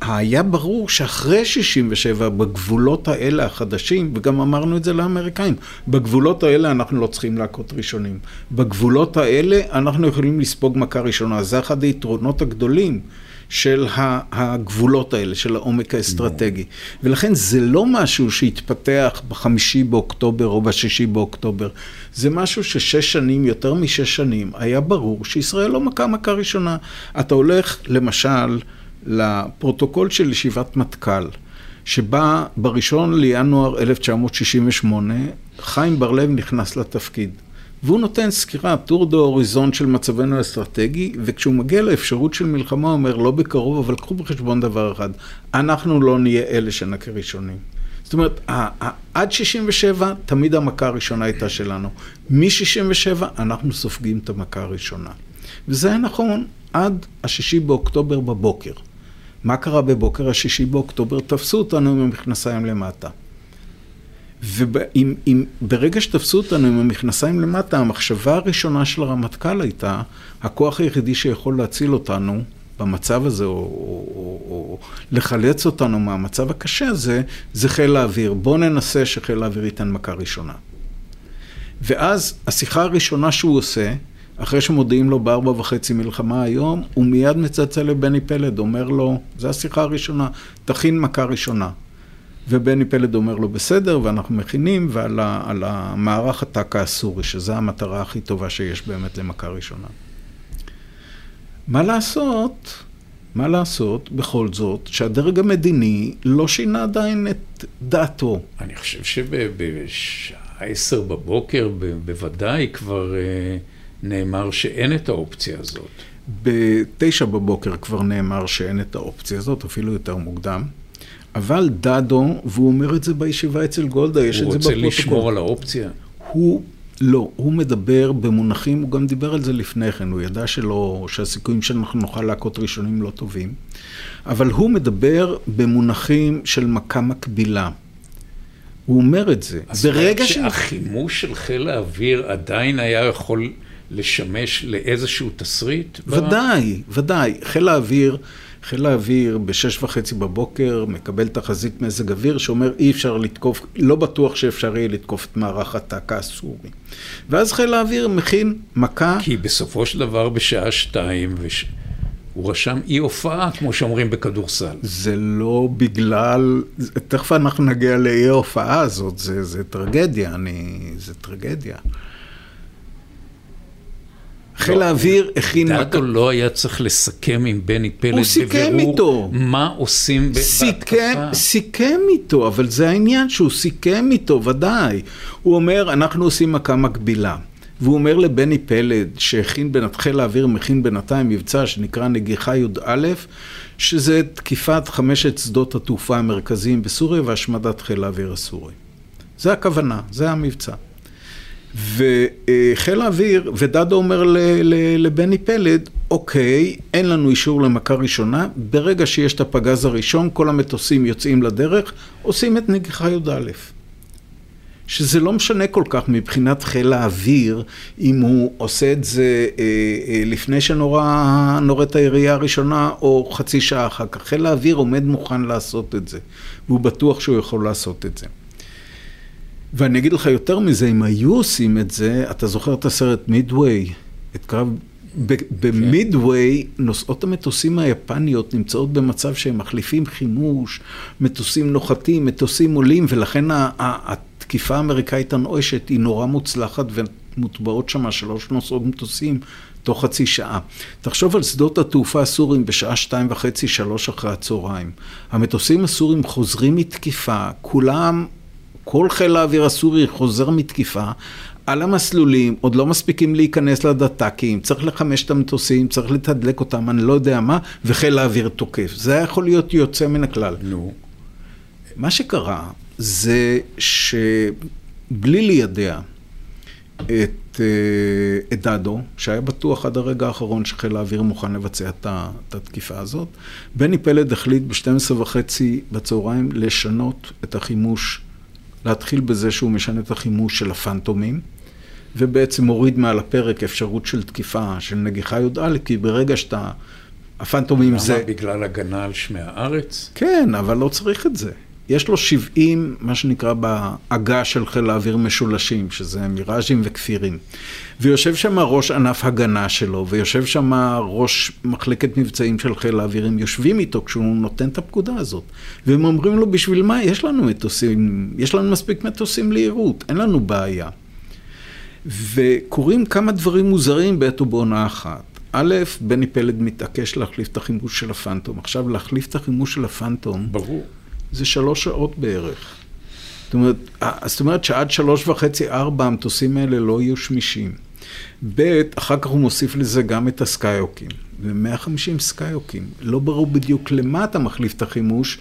היה ברור שאחרי 67, בגבולות האלה החדשים, וגם אמרנו את זה לאמריקאים, בגבולות האלה אנחנו לא צריכים להכות ראשונים. בגבולות האלה אנחנו יכולים לספוג מכה ראשונה. זה אחד היתרונות הגדולים. של הגבולות האלה, של העומק האסטרטגי. ולכן זה לא משהו שהתפתח בחמישי באוקטובר או בשישי באוקטובר. זה משהו ששש שנים, יותר משש שנים, היה ברור שישראל לא מכה מכה ראשונה. אתה הולך, למשל, לפרוטוקול של ישיבת מטכ"ל, שבה בראשון לינואר 1968, חיים בר-לב נכנס לתפקיד. והוא נותן סקירה, טור דה אוריזון של מצבנו האסטרטגי, וכשהוא מגיע לאפשרות של מלחמה, הוא אומר, לא בקרוב, אבל קחו בחשבון דבר אחד, אנחנו לא נהיה אלה שנכה ראשונים. זאת אומרת, עד 67' תמיד המכה הראשונה הייתה שלנו. מ-67' אנחנו סופגים את המכה הראשונה. וזה היה נכון עד השישי באוקטובר בבוקר. מה קרה בבוקר השישי באוקטובר? תפסו אותנו עם המכנסיים למטה. וברגע שתפסו אותנו עם המכנסיים למטה, המחשבה הראשונה של הרמטכ"ל הייתה, הכוח היחידי שיכול להציל אותנו במצב הזה, או, או, או, או לחלץ אותנו מהמצב הקשה הזה, זה חיל האוויר. בואו ננסה שחיל האוויר ייתן מכה ראשונה. ואז השיחה הראשונה שהוא עושה, אחרי שמודיעים לו בארבע וחצי מלחמה היום, הוא מיד מצלצל לבני פלד, אומר לו, זו השיחה הראשונה, תכין מכה ראשונה. ובני פלד אומר לו, בסדר, ואנחנו מכינים, ועל ה, המערך הטק"א הסורי, שזו המטרה הכי טובה שיש באמת למכה ראשונה. מה לעשות, מה לעשות, בכל זאת, שהדרג המדיני לא שינה עדיין את דעתו. אני חושב שבשעה עשר בבוקר בוודאי כבר אה, נאמר שאין את האופציה הזאת. בתשע בבוקר כבר נאמר שאין את האופציה הזאת, אפילו יותר מוקדם. אבל דדו, והוא אומר את זה בישיבה אצל גולדה, יש את זה בפרוטוקול. הוא רוצה לשמור על האופציה? הוא, לא, הוא מדבר במונחים, הוא גם דיבר על זה לפני כן, הוא ידע שלא, שהסיכויים שאנחנו נוכל להכות ראשונים לא טובים, אבל הוא מדבר במונחים של מכה מקבילה. הוא אומר את זה. אז ברגע ש... שהחימוש של חיל האוויר עדיין היה יכול לשמש לאיזשהו תסריט? ודאי. ודאי. חיל האוויר, חיל האוויר בשש וחצי בבוקר מקבל תחזית מזג אוויר שאומר אי אפשר לתקוף, לא בטוח שאפשר יהיה לתקוף את מערך הטקה הסורי. ואז חיל האוויר מכין מכה. כי בסופו של דבר בשעה שתיים, וש... הוא רשם אי הופעה, כמו שאומרים בכדורסל. זה לא בגלל, תכף אנחנו נגיע לאי ההופעה הזאת, זה, זה טרגדיה, אני, זה טרגדיה. חיל לא, האוויר הכין... דאדו מק... לא היה צריך לסכם עם בני פלד הוא סיכם איתו. מה עושים בהתקפה. סיכם איתו, אבל זה העניין שהוא סיכם איתו, ודאי. הוא אומר, אנחנו עושים מכה מקבילה. והוא אומר לבני פלד, שהכין, חיל האוויר מכין בינתיים מבצע שנקרא נגיחה י"א, שזה תקיפת חמשת שדות התעופה המרכזיים בסוריה והשמדת חיל האוויר הסורי. זה הכוונה, זה המבצע. וחיל האוויר, ודדו אומר לבני פלד, אוקיי, אין לנו אישור למכה ראשונה, ברגע שיש את הפגז הראשון, כל המטוסים יוצאים לדרך, עושים את נגיחה י"א. שזה לא משנה כל כך מבחינת חיל האוויר, אם הוא עושה את זה אה, אה, לפני שנורית הירייה הראשונה, או חצי שעה אחר כך. חיל האוויר עומד מוכן לעשות את זה, והוא בטוח שהוא יכול לעשות את זה. ואני אגיד לך יותר מזה, אם היו עושים את זה, אתה זוכר את הסרט מידווי, את קרב... במידווי נוסעות המטוסים היפניות נמצאות במצב שהם מחליפים חימוש, מטוסים נוחתים, מטוסים עולים, ולכן התקיפה האמריקאית הנואשת היא נורא מוצלחת ומוטבעות שם שלוש נוסעות מטוסים תוך חצי שעה. תחשוב על שדות התעופה הסוריים בשעה שתיים וחצי, שלוש אחרי הצהריים. המטוסים הסוריים חוזרים מתקיפה, כולם, כל חיל האוויר הסורי חוזר מתקיפה. על המסלולים, עוד לא מספיקים להיכנס לדת"קים, צריך לחמש את המטוסים, צריך לתדלק אותם, אני לא יודע מה, וחיל האוויר תוקף. זה היה יכול להיות יוצא מן הכלל. נו. מה שקרה זה שבלי לידע את, אה, את דדו, שהיה בטוח עד הרגע האחרון שחיל האוויר מוכן לבצע את התקיפה הזאת, בני פלד החליט ב-12 וחצי בצהריים לשנות את החימוש, להתחיל בזה שהוא משנה את החימוש של הפנטומים. ובעצם מוריד מעל הפרק אפשרות של תקיפה של נגיחה י"א, כי ברגע שאתה... הפנטומים זה... למה? בגלל הגנה על שמי הארץ? כן, אבל לא צריך את זה. יש לו 70, מה שנקרא, בעגה של חיל האוויר משולשים, שזה מיראז'ים וכפירים. ויושב שם ראש ענף הגנה שלו, ויושב שם ראש מחלקת מבצעים של חיל האוויר, הם יושבים איתו כשהוא נותן את הפקודה הזאת. והם אומרים לו, בשביל מה? יש לנו מטוסים, יש לנו מספיק מטוסים לירות, אין לנו בעיה. וקורים כמה דברים מוזרים בעת ובעונה אחת. א', בני פלד מתעקש להחליף את החימוש של הפנטום. עכשיו, להחליף את החימוש של הפנטום... ברור. זה שלוש שעות בערך. זאת אומרת, זאת אומרת שעד שלוש וחצי, ארבע, המטוסים האלה לא יהיו שמישים. ב', אחר כך הוא מוסיף לזה גם את הסקאיוקים. ו-150 סקאיוקים. לא ברור בדיוק למה אתה מחליף את החימוש,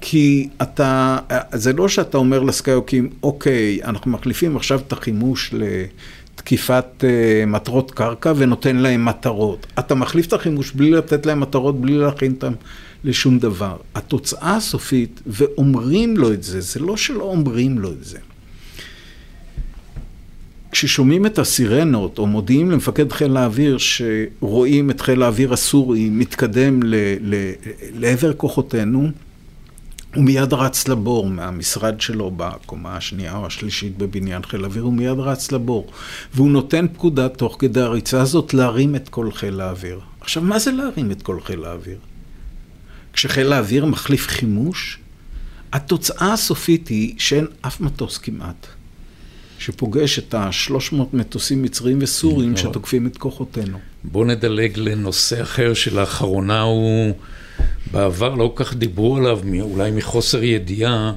כי אתה, זה לא שאתה אומר לסקאיוקים, אוקיי, אנחנו מחליפים עכשיו את החימוש לתקיפת uh, מטרות קרקע ונותן להם מטרות. אתה מחליף את החימוש בלי לתת להם מטרות, בלי להכין אותם לשום דבר. התוצאה הסופית, ואומרים לו את זה, זה לא שלא אומרים לו את זה. כששומעים את הסירנות, או מודיעים למפקד חיל האוויר שרואים את חיל האוויר הסורי מתקדם ל- ל- לעבר כוחותינו, הוא מיד רץ לבור מהמשרד שלו בקומה השנייה או השלישית בבניין חיל האוויר, הוא מיד רץ לבור. והוא נותן פקודה תוך כדי הריצה הזאת להרים את כל חיל האוויר. עכשיו, מה זה להרים את כל חיל האוויר? כשחיל האוויר מחליף חימוש, התוצאה הסופית היא שאין אף מטוס כמעט שפוגש את ה-300 מטוסים מצריים וסוריים לא. שתוקפים את כוחותינו. בואו נדלג לנושא אחר שלאחרונה הוא... בעבר לא כל כך דיברו עליו, אולי מחוסר ידיעה.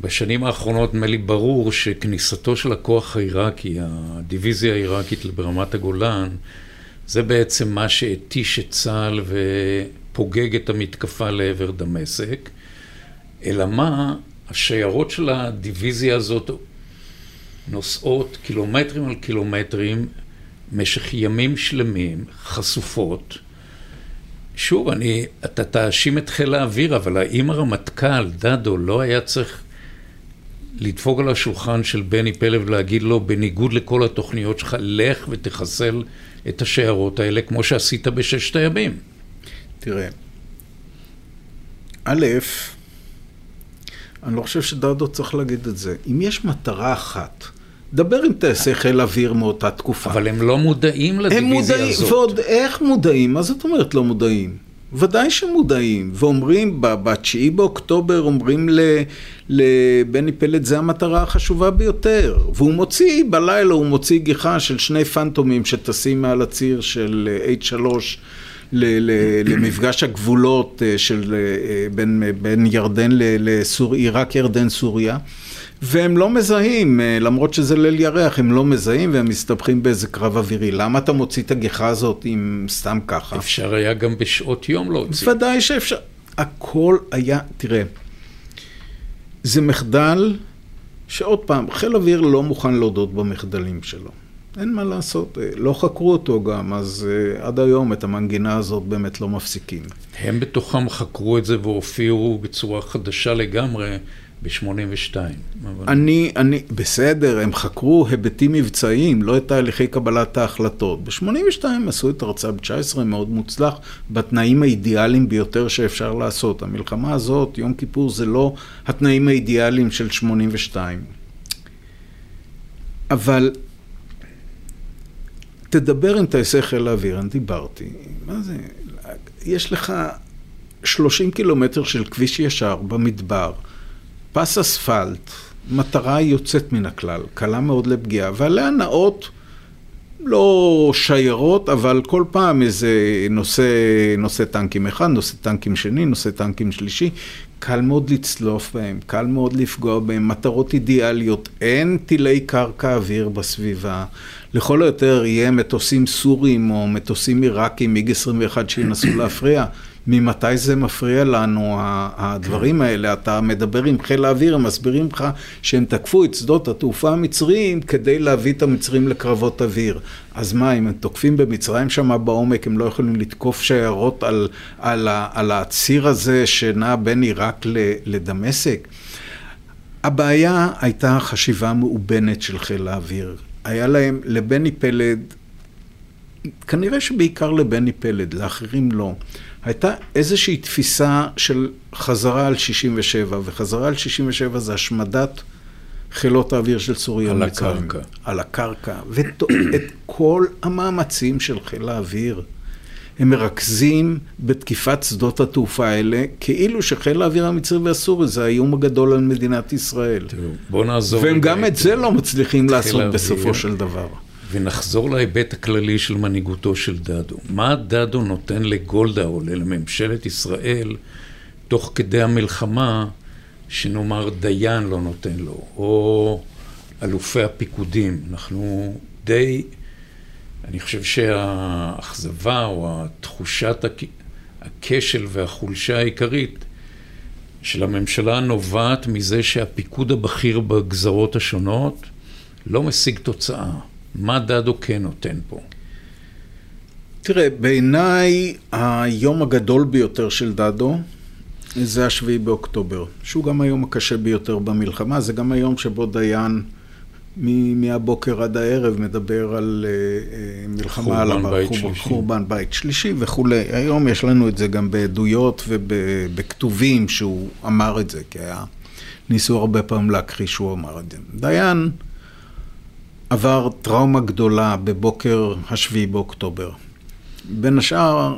בשנים האחרונות נדמה לי ברור שכניסתו של הכוח העיראקי, הדיוויזיה העיראקית ברמת הגולן, זה בעצם מה שהתיש את צה"ל ופוגג את המתקפה לעבר דמשק. אלא מה, השיירות של הדיוויזיה הזאת נוסעות קילומטרים על קילומטרים במשך ימים שלמים, חשופות. שוב, אני, אתה תאשים את חיל האוויר, אבל האם הרמטכ"ל, דדו, לא היה צריך לדפוק על השולחן של בני פלד ולהגיד לו, בניגוד לכל התוכניות שלך, לך ותחסל את השיירות האלה, כמו שעשית בששת הימים? תראה, א', אני לא חושב שדדו צריך להגיד את זה. אם יש מטרה אחת, דבר עם טייסי חיל אוויר מאותה תקופה. אבל הם לא מודעים לדיוויזיה הם מודעים, הזאת. ועוד איך מודעים? מה זאת אומרת לא מודעים? ודאי שמודעים, ואומרים, ב-9 באוקטובר אומרים לבני פלד, זה המטרה החשובה ביותר. והוא מוציא, בלילה הוא מוציא גיחה של שני פנטומים שטסים מעל הציר של H3 למפגש הגבולות אה, של אה, בין, בין ירדן לסוריה, עיראק, ירדן, סוריה. והם לא מזהים, אה, למרות שזה ליל ירח, הם לא מזהים והם מסתבכים באיזה קרב אווירי. למה אתה מוציא את הגיחה הזאת אם סתם ככה? אפשר היה גם בשעות יום להוציא. ודאי שאפשר. הכל היה, תראה, זה מחדל שעוד פעם, חיל אוויר לא מוכן להודות במחדלים שלו. אין מה לעשות, אה, לא חקרו אותו גם, אז uh, עד היום את המנגינה הזאת באמת לא מפסיקים. הם בתוכם חקרו את זה והופיעו בצורה חדשה לגמרי ב-82. אבל... אני, אני, בסדר, הם חקרו היבטים מבצעיים, לא את תהליכי קבלת ההחלטות. ב-82 עשו את הרצאה ב-19 מאוד מוצלח, בתנאים האידיאליים ביותר שאפשר לעשות. המלחמה הזאת, יום כיפור, זה לא התנאים האידיאליים של 82. אבל תדבר עם טייסי חיל האוויר, אני דיברתי, מה זה, יש לך 30 קילומטר של כביש ישר במדבר, פס אספלט, מטרה יוצאת מן הכלל, קלה מאוד לפגיעה, ועליה נאות לא שיירות, אבל כל פעם איזה נושא, נושא טנקים אחד, נושא טנקים שני, נושא טנקים שלישי, קל מאוד לצלוף בהם, קל מאוד לפגוע בהם, מטרות אידיאליות, אין טילי קרקע אוויר בסביבה. לכל היותר יהיה מטוסים סורים או מטוסים עיראקים, מיג 21 שינסו להפריע. ממתי זה מפריע לנו, הדברים האלה? אתה מדבר עם חיל האוויר, הם מסבירים לך שהם תקפו את שדות התעופה המצריים כדי להביא את המצרים לקרבות אוויר. אז מה, אם הם תוקפים במצרים שם בעומק, הם לא יכולים לתקוף שיירות על, על, על הציר הזה שנע בין עיראק לדמשק? הבעיה הייתה חשיבה מאובנת של חיל האוויר. היה להם, לבני פלד, כנראה שבעיקר לבני פלד, לאחרים לא. הייתה איזושהי תפיסה של חזרה על 67, וחזרה על 67 זה השמדת חילות האוויר של סוריה על הקרקע. על הקרקע. ואת כל המאמצים של חיל האוויר הם מרכזים בתקיפת שדות התעופה האלה, כאילו שחיל האוויר המצרי והסורי זה האיום הגדול על מדינת ישראל. תראו, בוא נעזור. והם גם את זה לא מצליחים לעשות בסופו של דבר. ונחזור להיבט הכללי של מנהיגותו של דדו. מה דדו נותן לגולדה או לממשלת ישראל תוך כדי המלחמה, שנאמר דיין לא נותן לו, או אלופי הפיקודים. אנחנו די, אני חושב שהאכזבה או תחושת הכשל והחולשה העיקרית של הממשלה נובעת מזה שהפיקוד הבכיר בגזרות השונות לא משיג תוצאה. מה דדו כן נותן פה? תראה, בעיניי היום הגדול ביותר של דדו זה השביעי באוקטובר, שהוא גם היום הקשה ביותר במלחמה, זה גם היום שבו דיין מהבוקר עד הערב מדבר על uh, מלחמה על חורבן, חורבן בית שלישי וכולי. היום יש לנו את זה גם בעדויות ובכתובים שהוא אמר את זה, כי היה, ניסו הרבה פעמים להכחיש שהוא אמר את זה. דיין עבר טראומה גדולה בבוקר השביעי באוקטובר. בין השאר,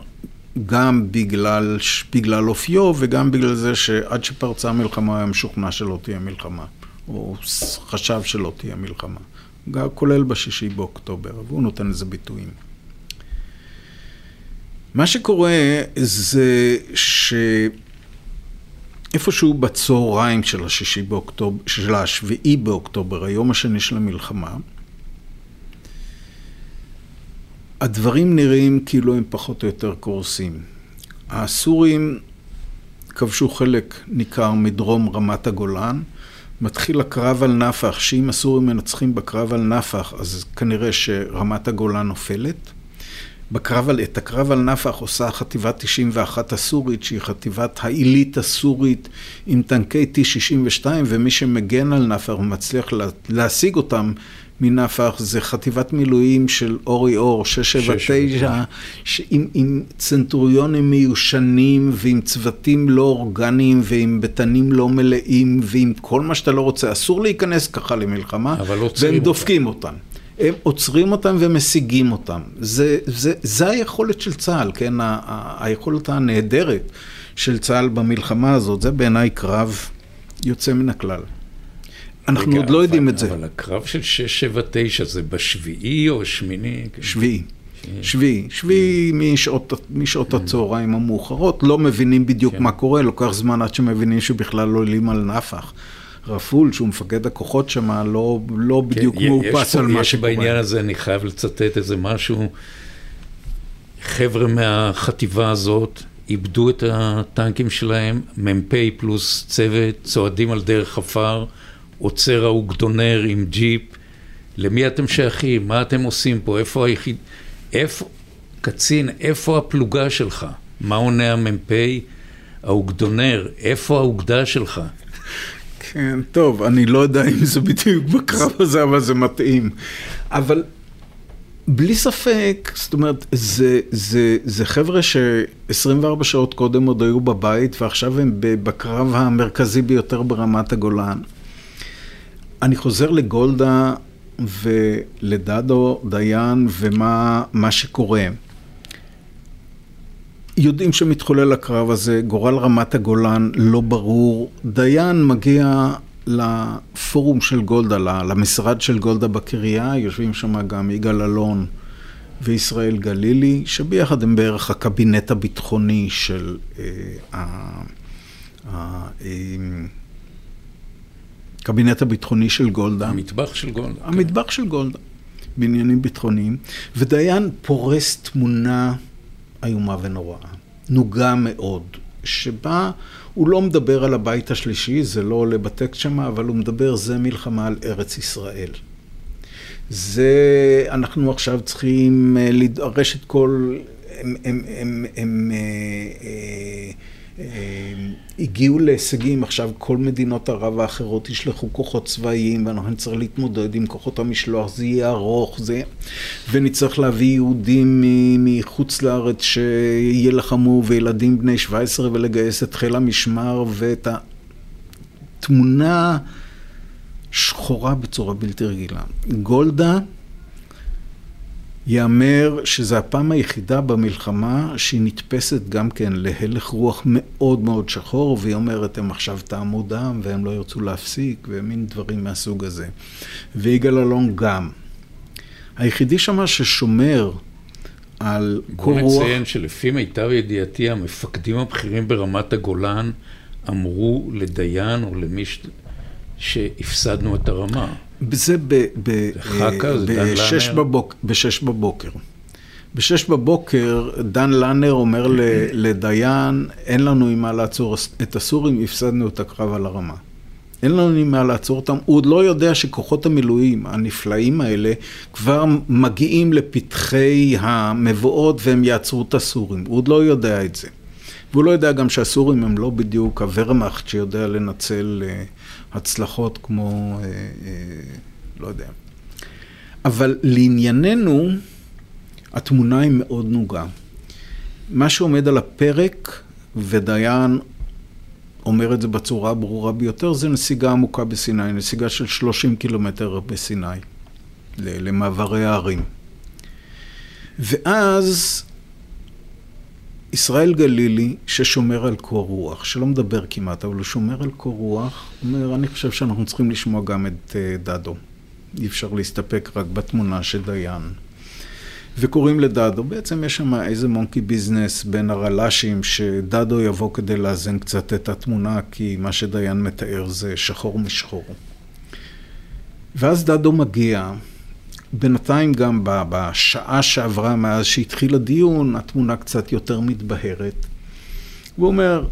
גם בגלל, בגלל אופיו וגם בגלל זה שעד שפרצה המלחמה היה משוכנע שלא תהיה מלחמה, או חשב שלא תהיה מלחמה, כולל בשישי באוקטובר, והוא נותן לזה ביטויים. מה שקורה זה שאיפשהו בצהריים של השישי באוקטובר, של השביעי באוקטובר, היום השני של המלחמה, הדברים נראים כאילו הם פחות או יותר קורסים. הסורים כבשו חלק ניכר מדרום רמת הגולן. מתחיל הקרב על נפח, שאם הסורים מנצחים בקרב על נפח, אז כנראה שרמת הגולן נופלת. בקרב על, את הקרב על נפח עושה חטיבת 91 הסורית, שהיא חטיבת העילית הסורית עם טנקי T-62, ומי שמגן על נפח ומצליח לה, להשיג אותם מנפח זה חטיבת מילואים של אורי אור, 679, עם, עם צנטוריונים מיושנים ועם צוותים לא אורגניים ועם בטנים לא מלאים ועם כל מה שאתה לא רוצה. אסור להיכנס ככה למלחמה, והם דופקים אותם. הם עוצרים אותם ומשיגים אותם. זה, זה, זה היכולת של צה"ל, כן? ה, ה, היכולת הנהדרת של צה"ל במלחמה הזאת, זה בעיניי קרב יוצא מן הכלל. אנחנו עוד לא יודעים את זה. אבל הקרב של 679 זה בשביעי או שמיני? שביעי. שביעי, שביעי משעות, משעות הצהריים המאוחרות, לא מבינים בדיוק כן. מה קורה, לוקח זמן עד שמבינים שבכלל לא עולים על נפח. רפול, שהוא מפקד הכוחות שם, לא, לא כן, בדיוק מאופס על מה שקורה. יש בעניין הזה, אני חייב לצטט איזה משהו. חבר'ה מהחטיבה הזאת איבדו את הטנקים שלהם, מ"פ פלוס צוות, צועדים על דרך עפר. עוצר האוגדונר עם ג'יפ, למי אתם שייכים? מה אתם עושים פה? איפה היחיד... איפה... קצין, איפה הפלוגה שלך? מה עונה המ"פ? האוגדונר, איפה האוגדה שלך? כן, טוב, אני לא יודע אם זה בדיוק בקרב הזה, אבל זה מתאים. אבל בלי ספק, זאת אומרת, זה, זה, זה חבר'ה ש-24 שעות קודם עוד היו בבית, ועכשיו הם בקרב המרכזי ביותר ברמת הגולן. אני חוזר לגולדה ולדדו דיין ומה שקורה. יודעים שמתחולל הקרב הזה, גורל רמת הגולן לא ברור. דיין מגיע לפורום של גולדה, למשרד של גולדה בקריה, יושבים שם גם יגאל אלון וישראל גלילי, שביחד הם בערך הקבינט הביטחוני של אה, ה... אה, הקבינט הביטחוני של גולדה. המטבח של גולדה. כן. המטבח כן. של גולדה, בעניינים ביטחוניים. ודיין פורס תמונה איומה ונוראה, נוגה מאוד, שבה הוא לא מדבר על הבית השלישי, זה לא עולה בטקסט שם, אבל הוא מדבר, זה מלחמה על ארץ ישראל. זה, אנחנו עכשיו צריכים אה, לדרש את כל, הם, הם, הם, הם, אה, אה, אה, הגיעו להישגים, עכשיו כל מדינות ערב האחרות ישלחו כוחות צבאיים ואנחנו נצטרך להתמודד עם כוחות המשלוח, זה יהיה ארוך, זה... ונצטרך להביא יהודים מחוץ לארץ שיילחמו וילדים בני 17 ולגייס את חיל המשמר ואת התמונה שחורה בצורה בלתי רגילה. גולדה ייאמר שזו הפעם היחידה במלחמה שהיא נתפסת גם כן להלך רוח מאוד מאוד שחור, והיא אומרת, הם עכשיו טעמו דם והם לא ירצו להפסיק, ומין דברים מהסוג הזה. ויגאל אלון גם. היחידי שמה ששומר על קור רוח... בוא נציין שלפי מיטב ידיעתי, המפקדים הבכירים ברמת הגולן אמרו לדיין או למי ש... שהפסדנו את הרמה. זה בשש בבוק, בבוקר. בשש בבוקר דן לנר אומר לדיין, אין לנו עם מה לעצור את הסורים, הפסדנו את הקרב על הרמה. אין לנו עם מה לעצור אותם. הוא עוד לא יודע שכוחות המילואים הנפלאים האלה כבר מגיעים לפתחי המבואות והם יעצרו את הסורים. הוא עוד לא יודע את זה. והוא לא יודע גם שהסורים הם לא בדיוק הוורמאכט שיודע לנצל אה, הצלחות כמו, אה, אה, לא יודע. אבל לענייננו, התמונה היא מאוד נוגה. מה שעומד על הפרק, ודיין אומר את זה בצורה הברורה ביותר, זה נסיגה עמוקה בסיני, נסיגה של 30 קילומטר בסיני, למעברי הערים. ואז ישראל גלילי, ששומר על קור רוח, שלא מדבר כמעט, אבל הוא שומר על קור רוח, אומר, אני חושב שאנחנו צריכים לשמוע גם את אה, דדו. אי אפשר להסתפק רק בתמונה של דיין. וקוראים לדדו, בעצם יש שם איזה מונקי ביזנס בין הרל"שים, שדדו יבוא כדי לאזן קצת את התמונה, כי מה שדיין מתאר זה שחור משחור. ואז דדו מגיע, בינתיים גם בשעה שעברה מאז שהתחיל הדיון, התמונה קצת יותר מתבהרת. הוא אומר,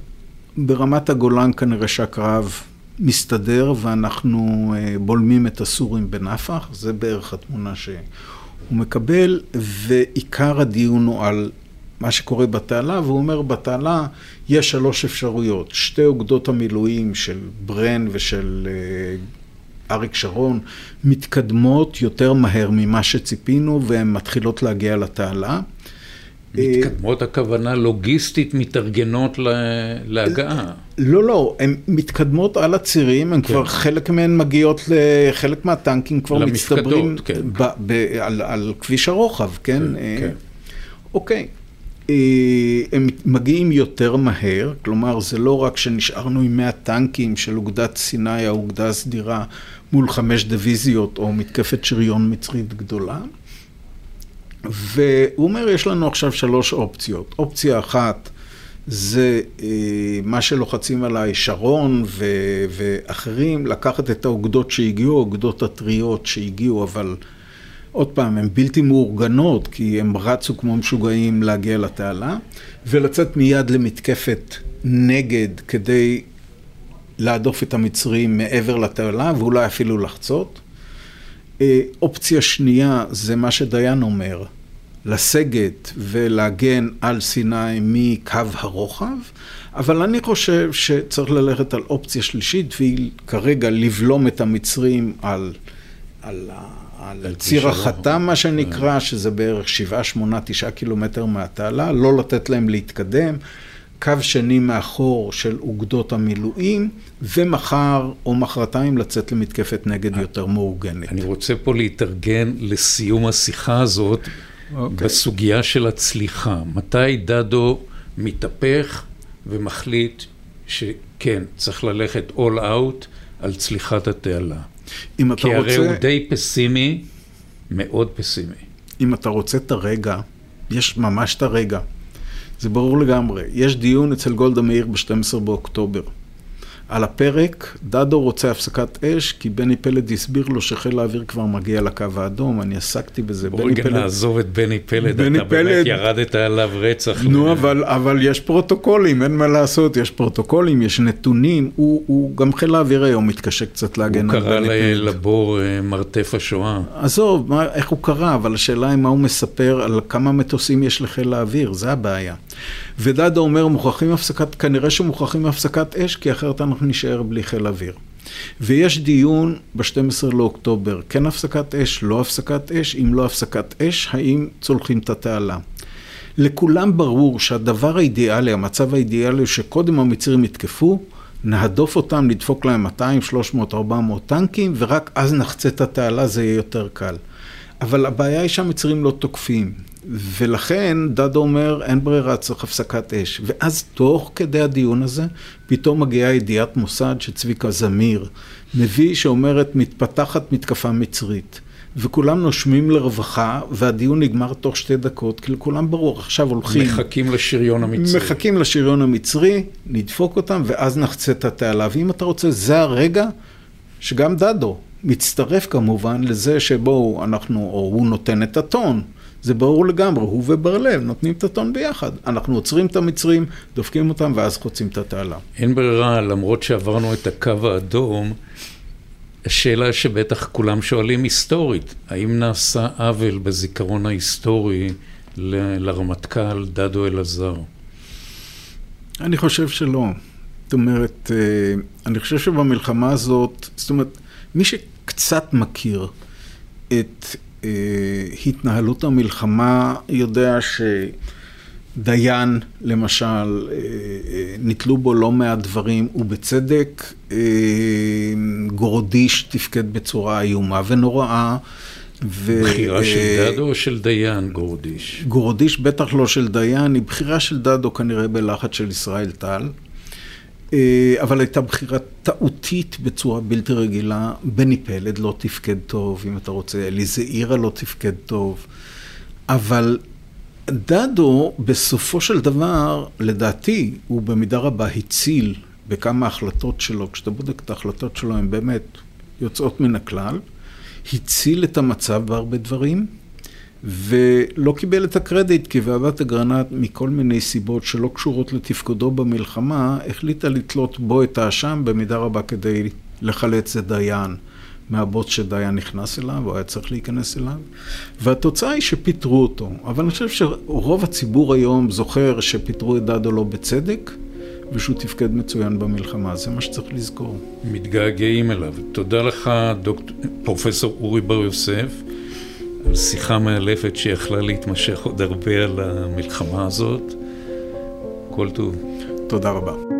ברמת הגולן כנראה שהקרב מסתדר ואנחנו אה, בולמים את הסורים בנפח, זה בערך התמונה שהוא מקבל, ועיקר הדיון הוא על מה שקורה בתעלה, והוא אומר, בתעלה יש שלוש אפשרויות. שתי אוגדות המילואים של ברן ושל אה, אריק שרון מתקדמות יותר מהר ממה שציפינו, והן מתחילות להגיע לתעלה. מתקדמות הכוונה לוגיסטית מתארגנות להגעה. לא, לא, הן מתקדמות על הצירים, הן כן. כבר, חלק מהן מגיעות, חלק מהטנקים כבר מצטברים כן. ב, ב, על, על כביש הרוחב, כן? כן, אה, כן. אוקיי. אה, הם מגיעים יותר מהר, כלומר זה לא רק שנשארנו עם 100 טנקים של אוגדת סיני, האוגדה הסדירה, מול חמש דיוויזיות או מתקפת שריון מצרית גדולה. והוא אומר, יש לנו עכשיו שלוש אופציות. אופציה אחת זה אה, מה שלוחצים עליי שרון ו- ואחרים, לקחת את האוגדות שהגיעו, האוגדות הטריות שהגיעו, אבל עוד פעם, הן בלתי מאורגנות, כי הם רצו כמו משוגעים להגיע לתעלה, ולצאת מיד למתקפת נגד כדי להדוף את המצרים מעבר לתעלה, ואולי אפילו לחצות. אה, אופציה שנייה זה מה שדיין אומר, לסגת ולהגן על סיני מקו הרוחב, אבל אני חושב שצריך ללכת על אופציה שלישית, והיא כרגע לבלום את המצרים על, על, על, על ציר החתם, מה שנקרא, אה. שזה בערך 7, 8, 9 קילומטר מהתעלה, לא לתת להם להתקדם. קו שני מאחור של אוגדות המילואים, ומחר או מחרתיים לצאת למתקפת נגד יותר מאורגנת. אני רוצה פה להתארגן לסיום השיחה הזאת, okay. אוקיי. בסוגיה של הצליחה. מתי דדו מתהפך ומחליט שכן, צריך ללכת all out על צליחת התעלה? אם אתה כי רוצה... כי הרי הוא די פסימי, מאוד פסימי. אם אתה רוצה את הרגע, יש ממש את הרגע. זה ברור לגמרי. יש דיון אצל גולדה מאיר ב-12 באוקטובר. על הפרק, דדו רוצה הפסקת אש, כי בני פלד הסביר לו שחיל האוויר כבר מגיע לקו האדום, אני עסקתי בזה. רגע פלד... נעזוב את בני פלד, בני אתה פלד... באמת ירדת עליו רצח. נו, אבל, אבל יש פרוטוקולים, אין מה לעשות, יש פרוטוקולים, יש נתונים, הוא, הוא גם חיל האוויר היום מתקשה קצת להגן על בני פלד. הוא קרא לבור אה, מרתף השואה. עזוב, מה, איך הוא קרא, אבל השאלה היא מה הוא מספר על כמה מטוסים יש לחיל האוויר, זה הבעיה. ודדו אומר, מוכרחים הפסקת, כנראה שמוכרחים הפסקת אש, כי אחרת אנחנו נישאר בלי חיל אוויר. ויש דיון ב-12 לאוקטובר, כן הפסקת אש, לא הפסקת אש, אם לא הפסקת אש, האם צולחים את התעלה. לכולם ברור שהדבר האידיאלי, המצב האידיאלי שקודם המצרים יתקפו, נהדוף אותם, נדפוק להם 200, 300, 400 טנקים, ורק אז נחצה את התעלה, זה יהיה יותר קל. אבל הבעיה היא שהמצרים לא תוקפים. ולכן דדו אומר, אין ברירה, צריך הפסקת אש. ואז תוך כדי הדיון הזה, פתאום מגיעה ידיעת מוסד שצביקה זמיר מביא, שאומרת, מתפתחת מתקפה מצרית. וכולם נושמים לרווחה, והדיון נגמר תוך שתי דקות, כי לכולם ברור, עכשיו הולכים... מחכים לשריון המצרי. מחכים לשריון המצרי, נדפוק אותם, ואז נחצה את התעלה. ואם אתה רוצה, זה הרגע שגם דדו מצטרף כמובן לזה שבו אנחנו, או הוא נותן את הטון. זה ברור לגמרי, הוא ובר-לב נותנים את הטון ביחד. אנחנו עוצרים את המצרים, דופקים אותם ואז חוצים את התעלה. אין ברירה, למרות שעברנו את הקו האדום, השאלה שבטח כולם שואלים היסטורית, האם נעשה עוול בזיכרון ההיסטורי ל- לרמטכ"ל דדו אלעזר? אני חושב שלא. זאת אומרת, אה, אני חושב שבמלחמה הזאת, זאת אומרת, מי שקצת מכיר את אה, התנהלות המלחמה יודע שדיין, למשל, אה, אה, נתלו בו לא מעט דברים, ובצדק גורדיש תפקד בצורה איומה ונוראה. ו... בחירה של דדו או של דיין גורדיש? גורדיש בטח לא של דיין, היא בחירה של דדו כנראה בלחץ של ישראל טל. אה, אבל הייתה בחירה טעותית בצורה בלתי רגילה. בני פלד לא תפקד טוב, אם אתה רוצה, אליזה עירה לא תפקד טוב. אבל דדו, בסופו של דבר, לדעתי, הוא במידה רבה הציל בכמה החלטות שלו. כשאתה בודק את ההחלטות שלו, הן באמת יוצאות מן הכלל. הציל את המצב בהרבה דברים, ולא קיבל את הקרדיט, כי ועדת אגרנט, מכל מיני סיבות שלא קשורות לתפקודו במלחמה, החליטה לתלות בו את האשם במידה רבה כדי לחלץ את דיין. מהבוץ שדיין נכנס אליו, הוא היה צריך להיכנס אליו, והתוצאה היא שפיטרו אותו. אבל אני חושב שרוב הציבור היום זוכר שפיטרו את דדו לא בצדק, ושהוא תפקד מצוין במלחמה, זה מה שצריך לזכור. מתגעגעים אליו. תודה לך, דוק... פרופסור אורי בר יוסף, על שיחה מאלפת שיכלה להתמשך עוד הרבה על המלחמה הזאת. כל טוב. תודה רבה.